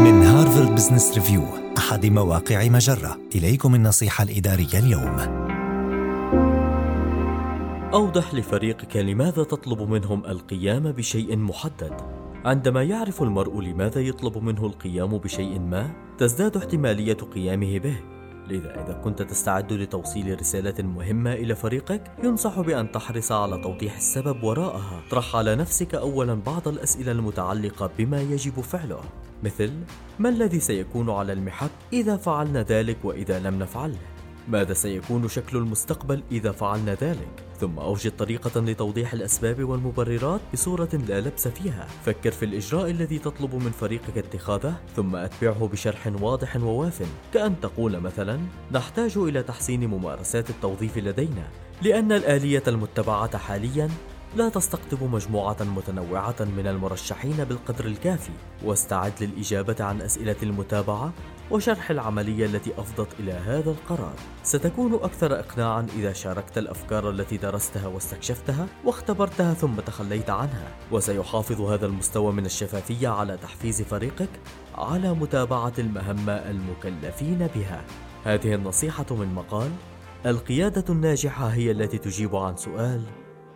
من هارفارد بزنس ريفيو أحد مواقع مجرة إليكم النصيحة الإدارية اليوم أوضح لفريقك لماذا تطلب منهم القيام بشيء محدد. عندما يعرف المرء لماذا يطلب منه القيام بشيء ما، تزداد احتمالية قيامه به. لذا إذا كنت تستعد لتوصيل رسالة مهمة إلى فريقك، ينصح بأن تحرص على توضيح السبب وراءها. اطرح على نفسك أولاً بعض الأسئلة المتعلقة بما يجب فعله، مثل: ما الذي سيكون على المحك إذا فعلنا ذلك وإذا لم نفعله؟ ماذا سيكون شكل المستقبل إذا فعلنا ذلك؟ ثم أوجد طريقة لتوضيح الأسباب والمبررات بصورة لا لبس فيها. فكر في الإجراء الذي تطلب من فريقك اتخاذه، ثم أتبعه بشرح واضح وواف، كأن تقول مثلا: نحتاج إلى تحسين ممارسات التوظيف لدينا، لأن الآلية المتبعة حاليا لا تستقطب مجموعة متنوعة من المرشحين بالقدر الكافي، واستعد للإجابة عن أسئلة المتابعة وشرح العملية التي أفضت إلى هذا القرار. ستكون أكثر إقناعًا إذا شاركت الأفكار التي درستها واستكشفتها واختبرتها ثم تخليت عنها، وسيحافظ هذا المستوى من الشفافية على تحفيز فريقك على متابعة المهمة المكلفين بها. هذه النصيحة من مقال: القيادة الناجحة هي التي تجيب عن سؤال